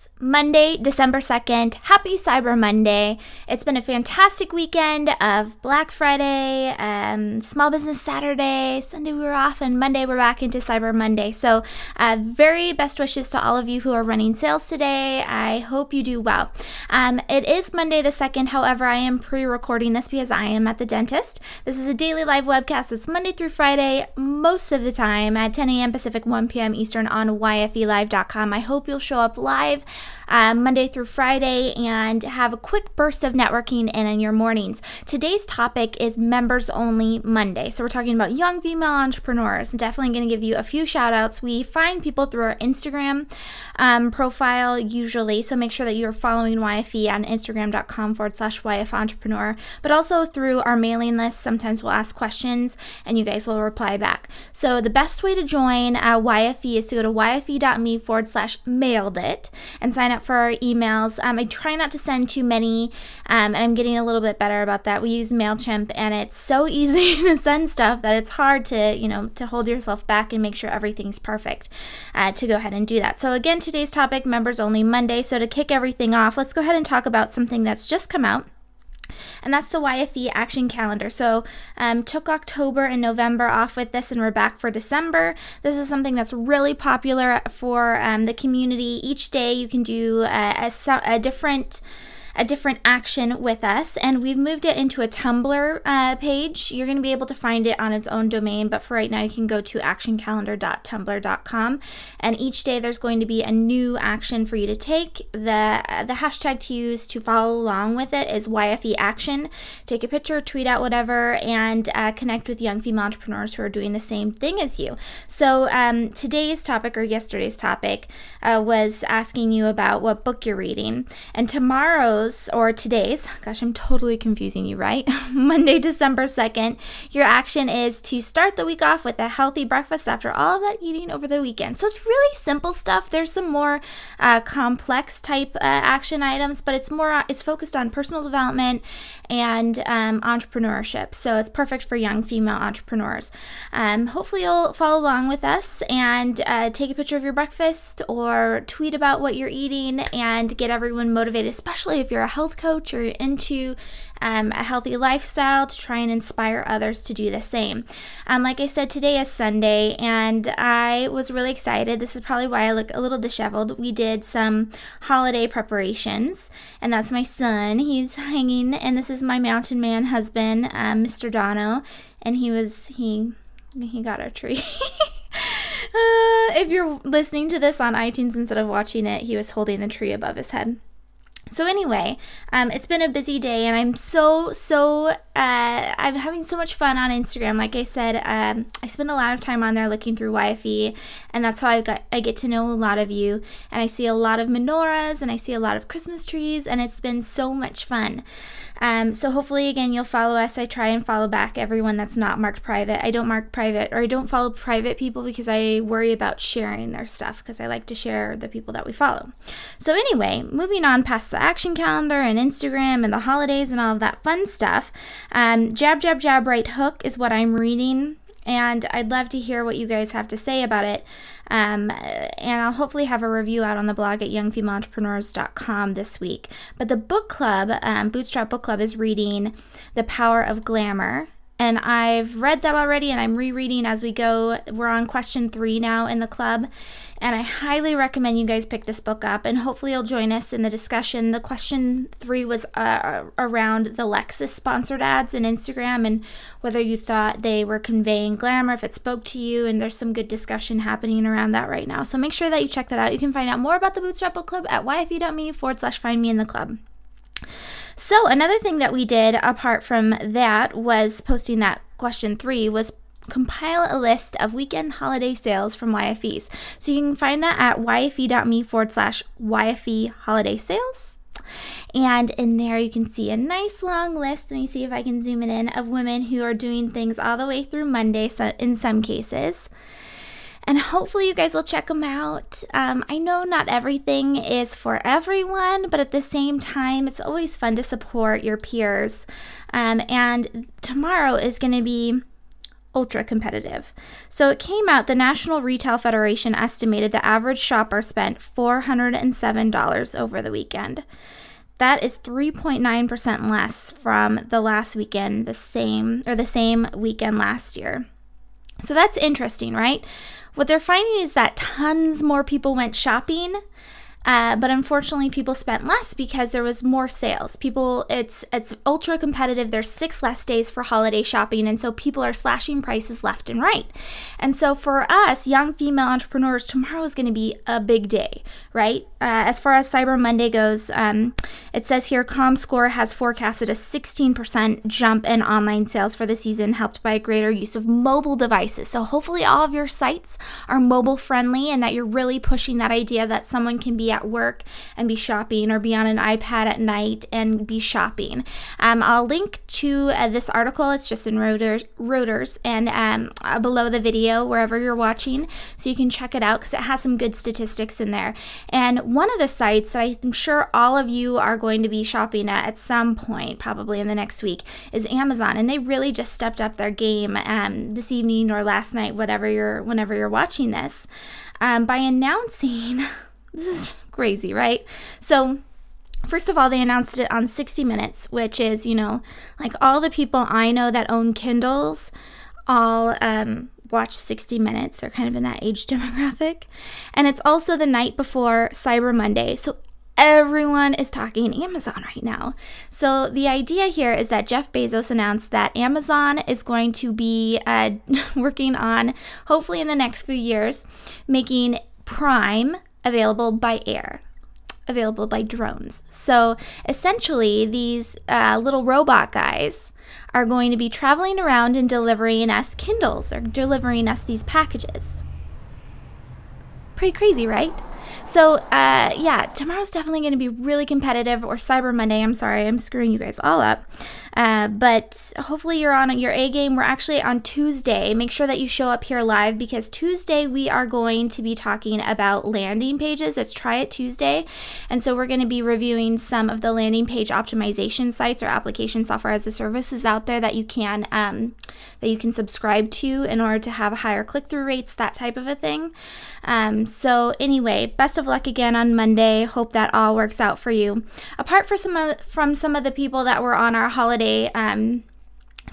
It's Monday, December 2nd. Happy Cyber Monday. It's been a fantastic weekend of Black Friday, um, Small Business Saturday. Sunday we were off, and Monday we're back into Cyber Monday. So, uh, very best wishes to all of you who are running sales today. I hope you do well. Um, it is Monday the 2nd. However, I am pre recording this because I am at the dentist. This is a daily live webcast. It's Monday through Friday, most of the time at 10 a.m. Pacific, 1 p.m. Eastern on YFELive.com. I hope you'll show up live live um, Monday through Friday and have a quick burst of networking in, in your mornings. Today's topic is members only Monday. So we're talking about young female entrepreneurs. Definitely going to give you a few shout outs. We find people through our Instagram um, profile usually. So make sure that you're following YFE on Instagram.com forward slash YF entrepreneur, but also through our mailing list. Sometimes we'll ask questions and you guys will reply back. So the best way to join uh, YFE is to go to YFE.me forward slash mailed it and sign up for our emails. Um, I try not to send too many, um, and I'm getting a little bit better about that. We use MailChimp, and it's so easy to send stuff that it's hard to, you know, to hold yourself back and make sure everything's perfect uh, to go ahead and do that. So, again, today's topic members only Monday. So, to kick everything off, let's go ahead and talk about something that's just come out and that's the YFE action calendar. So, um, took October and November off with this, and we're back for December. This is something that's really popular for um, the community. Each day, you can do a, a, a different a different action with us, and we've moved it into a Tumblr uh, page. You're going to be able to find it on its own domain, but for right now, you can go to actioncalendar.tumblr.com, and each day there's going to be a new action for you to take. the The hashtag to use to follow along with it is YFE Action. Take a picture, tweet out whatever, and uh, connect with young female entrepreneurs who are doing the same thing as you. So um, today's topic or yesterday's topic uh, was asking you about what book you're reading, and tomorrow tomorrow's or today's, gosh, I'm totally confusing you, right? Monday, December 2nd, your action is to start the week off with a healthy breakfast after all of that eating over the weekend. So it's really simple stuff. There's some more uh, complex type uh, action items, but it's more, it's focused on personal development and um, entrepreneurship. So it's perfect for young female entrepreneurs. Um, hopefully, you'll follow along with us and uh, take a picture of your breakfast or tweet about what you're eating and get everyone motivated, especially if you're a health coach or into um, a healthy lifestyle to try and inspire others to do the same. Um, like I said, today is Sunday, and I was really excited. This is probably why I look a little disheveled. We did some holiday preparations, and that's my son. He's hanging, and this is my mountain man husband, um, Mr. Donogh, and he was he he got our tree. Uh, if you're listening to this on iTunes instead of watching it, he was holding the tree above his head. So anyway, um, it's been a busy day, and I'm so so uh, I'm having so much fun on Instagram. Like I said, um, I spend a lot of time on there looking through YFE, and that's how I got I get to know a lot of you. And I see a lot of menorahs, and I see a lot of Christmas trees, and it's been so much fun. Um, so hopefully, again, you'll follow us. I try and follow back everyone that's not marked private. I don't mark private or I don't follow private people because I worry about sharing their stuff because I like to share the people that we follow. So, anyway, moving on past action calendar and Instagram and the holidays and all of that fun stuff, um, Jab, Jab, Jab, Right Hook is what I'm reading and I'd love to hear what you guys have to say about it. Um, and I'll hopefully have a review out on the blog at youngfemaleentrepreneurs.com this week. But the book club, um, Bootstrap Book Club, is reading The Power of Glamour. And I've read that already and I'm rereading as we go. We're on question three now in the club. And I highly recommend you guys pick this book up, and hopefully you'll join us in the discussion. The question three was uh, around the Lexus sponsored ads in Instagram and whether you thought they were conveying glamour, if it spoke to you, and there's some good discussion happening around that right now. So make sure that you check that out. You can find out more about the Bootstrap Book Club at yfe.me forward slash find me in the club. So, another thing that we did apart from that was posting that question three was compile a list of weekend holiday sales from YFEs. So you can find that at yfe.me forward slash YFE holiday sales. And in there, you can see a nice long list. Let me see if I can zoom it in of women who are doing things all the way through Monday so in some cases. And hopefully, you guys will check them out. Um, I know not everything is for everyone, but at the same time, it's always fun to support your peers. Um, and tomorrow is going to be ultra competitive. So it came out the National Retail Federation estimated the average shopper spent $407 over the weekend. That is 3.9% less from the last weekend, the same or the same weekend last year. So that's interesting, right? What they're finding is that tons more people went shopping uh, but unfortunately, people spent less because there was more sales. People, it's it's ultra competitive. There's six less days for holiday shopping, and so people are slashing prices left and right. And so for us, young female entrepreneurs, tomorrow is going to be a big day, right? Uh, as far as Cyber Monday goes, um, it says here ComScore has forecasted a 16% jump in online sales for the season, helped by a greater use of mobile devices. So hopefully, all of your sites are mobile friendly, and that you're really pushing that idea that someone can be at work and be shopping or be on an iPad at night and be shopping. Um, I'll link to uh, this article. It's just in Reuters, Reuters and um, uh, below the video, wherever you're watching, so you can check it out because it has some good statistics in there. And one of the sites that I'm sure all of you are going to be shopping at at some point, probably in the next week, is Amazon, and they really just stepped up their game um, this evening or last night, whatever you're, whenever you're watching this, um, by announcing. This is crazy, right? So, First of all, they announced it on 60 Minutes, which is, you know, like all the people I know that own Kindles all um, watch 60 Minutes. They're kind of in that age demographic. And it's also the night before Cyber Monday. So everyone is talking Amazon right now. So the idea here is that Jeff Bezos announced that Amazon is going to be uh, working on, hopefully in the next few years, making Prime available by air, available by drones. So essentially, these uh, little robot guys are going to be traveling around and delivering us Kindles or delivering us these packages. Pretty crazy, right? So, uh, yeah, tomorrow's definitely going to be really competitive, or Cyber Monday. I'm sorry, I'm screwing you guys all up. Uh, but hopefully you're on your A game. We're actually on Tuesday. Make sure that you show up here live because Tuesday we are going to be talking about landing pages. It's Try It Tuesday. And so we're going to be reviewing some of the landing page optimization sites or application software as a services out there that you can um, that you can subscribe to in order to have higher click-through rates, that type of a thing. Um, so anyway, best of luck again on Monday. Hope that all works out for you. Apart from some of, from some of the people that were on our holiday holiday um,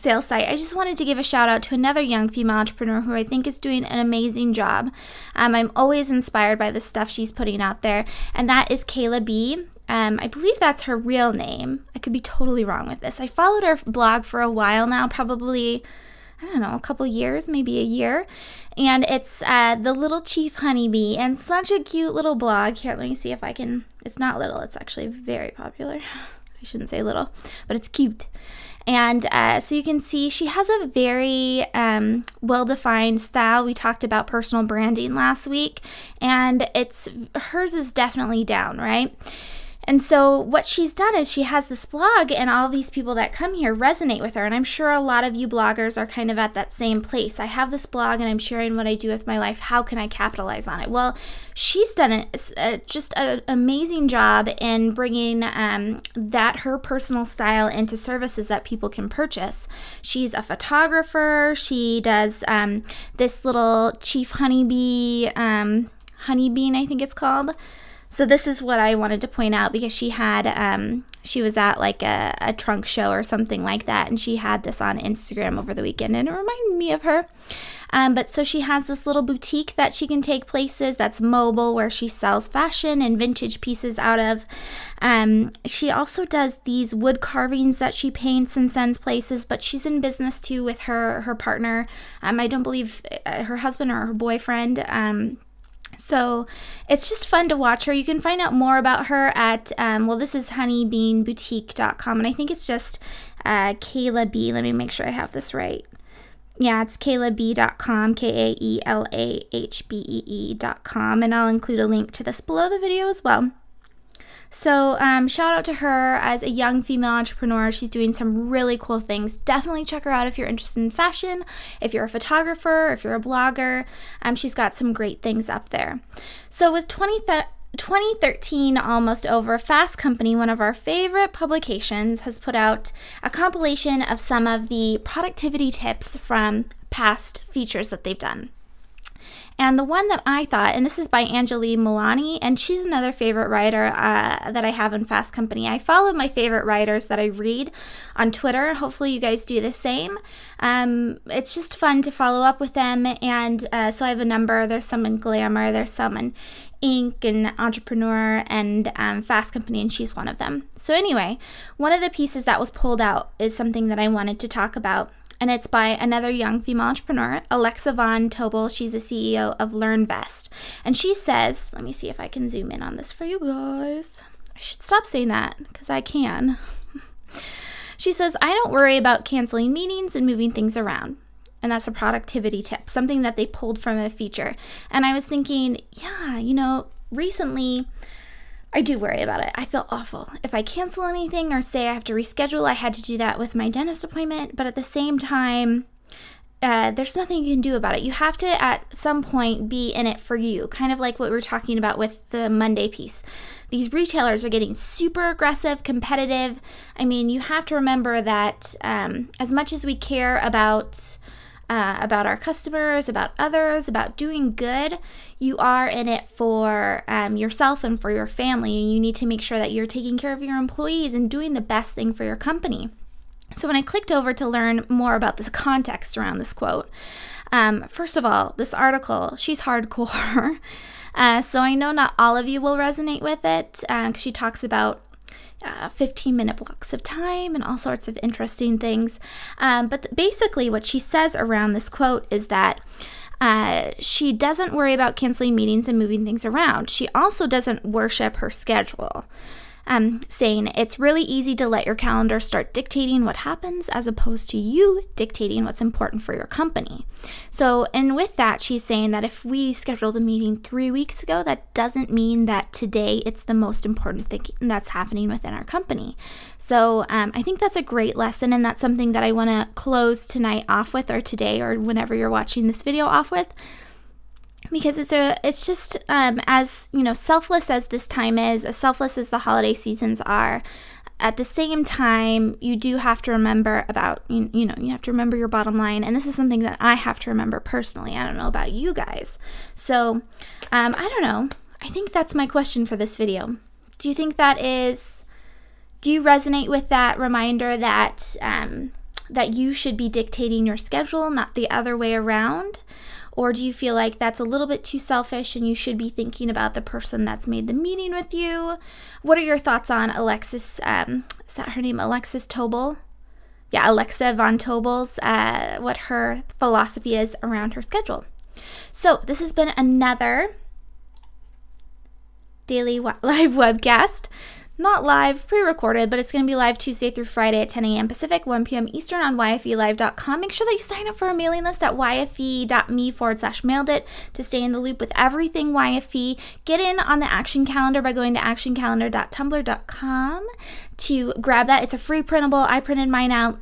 sales site, I just wanted to give a shout out to another young female entrepreneur who I think is doing an amazing job. Um, I'm always inspired by the stuff she's putting out there, and that is Kaelah Bee. Um, I believe that's her real name. I could be totally wrong with this. I followed her blog for a while now, probably, I don't know, a couple years, maybe a year. And it's uh, The Little Chief Honeybee, and such a cute little blog. Here, let me see if I can. It's not little, it's actually very popular. I shouldn't say little, but it's cute. And uh, so you can see she has a very um, well defined style. We talked about personal branding last week, and it's hers is definitely down, right? And so what she's done is she has this blog and all these people that come here resonate with her. And I'm sure a lot of you bloggers are kind of at that same place. I have this blog and I'm sharing what I do with my life. How can I capitalize on it? Well, she's done it, uh, just an amazing job in bringing um, that her personal style into services that people can purchase. She's a photographer. She does um, this little Chief Honeybee, um, Honeybean, I think it's called. So this is what I wanted to point out because she had um, she was at like a, a trunk show or something like that, and she had this on Instagram over the weekend, and it reminded me of her. Um, but so she has this little boutique that she can take places that's mobile where she sells fashion and vintage pieces out of. Um, she also does these wood carvings that she paints and sends places, but she's in business too with her her partner. Um, I don't believe uh, her husband or her boyfriend. Um, so it's just fun to watch her. You can find out more about her at, um, well, this is honeybeanboutique.com, and I think it's just uh, Kaelah Bee. Let me make sure I have this right. Yeah, it's kaelahbee.com, K A E L A H B E E.com, and I'll include a link to this below the video as well. So, um, shout out to her as a young female entrepreneur. She's doing some really cool things. Definitely check her out if you're interested in fashion, if you're a photographer, if you're a blogger. Um, she's got some great things up there. So, with 20 th- 2013 almost over, Fast Company, one of our favorite publications, has put out a compilation of some of the productivity tips from past features that they've done. And the one that I thought, and this is by Anjali Mullany, and she's another favorite writer uh, that I have in Fast Company. I follow my favorite writers that I read on Twitter. Hopefully, you guys do the same. Um, it's just fun to follow up with them. And uh, so I have a number. There's some in Glamour, there's some in Inc. and Entrepreneur and um, Fast Company, and she's one of them. So, anyway, one of the pieces that was pulled out is something that I wanted to talk about and it's by another young female entrepreneur, Alexa Von Tobel. She's the CEO of LearnVest. And she says, let me see if I can zoom in on this for you guys. I should stop saying that because I can. she says, I don't worry about canceling meetings and moving things around. And that's a productivity tip, something that they pulled from a feature. And I was thinking, yeah, you know, recently I do worry about it. I feel awful. If I cancel anything or say I have to reschedule, I had to do that with my dentist appointment, but at the same time, uh, there's nothing you can do about it. You have to, at some point, be in it for you, kind of like what we were talking about with the Monday piece. These retailers are getting super aggressive, competitive. I mean, you have to remember that um, as much as we care about uh, about our customers, about others, about doing good, you are in it for um, yourself and for your family. And you need to make sure that you're taking care of your employees and doing the best thing for your company. So, when I clicked over to learn more about the context around this quote, um, first of all, this article, she's hardcore. Uh, so I know not all of you will resonate with it because uh, she talks about uh, 15 minute blocks of time and all sorts of interesting things. Um, but th- basically, what she says around this quote is that. Uh, she doesn't worry about canceling meetings and moving things around. She also doesn't worship her schedule um, saying it's really easy to let your calendar start dictating what happens as opposed to you dictating what's important for your company. So, and with that, she's saying that if we scheduled a meeting three weeks ago, that doesn't mean that today it's the most important thing that's happening within our company. So, um, I think that's a great lesson, and that's something that I want to close tonight off with, or today, or whenever you're watching this video off with because it's a it's just um, as you know selfless as this time is as selfless as the holiday seasons are at the same time you do have to remember about you, you know you have to remember your bottom line. And this is something that i have to remember personally. I don't know about you guys. So um, i don't know. I think that's my question for this video. Do you think that is do you resonate with that reminder that um, that you should be dictating your schedule not the other way around or do you feel like that's a little bit too selfish and you should be thinking about the person that's made the meeting with you? What are your thoughts on Alexis? Um, is that her name? Alexis Tobel? Yeah, Alexa Von Tobel's, uh, what her philosophy is around her schedule. So, this has been another daily live webcast not live, pre recorded, but it's going to be live Tuesday through Friday at 10 a.m. Pacific, 1 p.m. Eastern on YFELive.com. Make sure that you sign up for our mailing list at YFE.me forward slash mailed it to stay in the loop with everything YFE. Get in on the action calendar by going to actioncalendar.tumblr.com to grab that. It's a free printable. I printed mine out.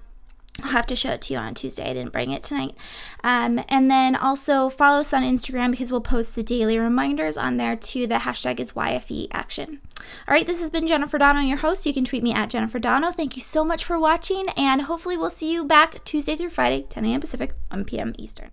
I'll have to show it to you on Tuesday. I didn't bring it tonight. Um, and then also follow us on Instagram because we'll post the daily reminders on there too. The hashtag is YFE action. All right, this has been Jennifer Donogh, your host. You can tweet me at Jennifer Donogh. Thank you so much for watching, and hopefully, we'll see you back Tuesday through Friday, 10 a.m. Pacific, 1 p.m. Eastern.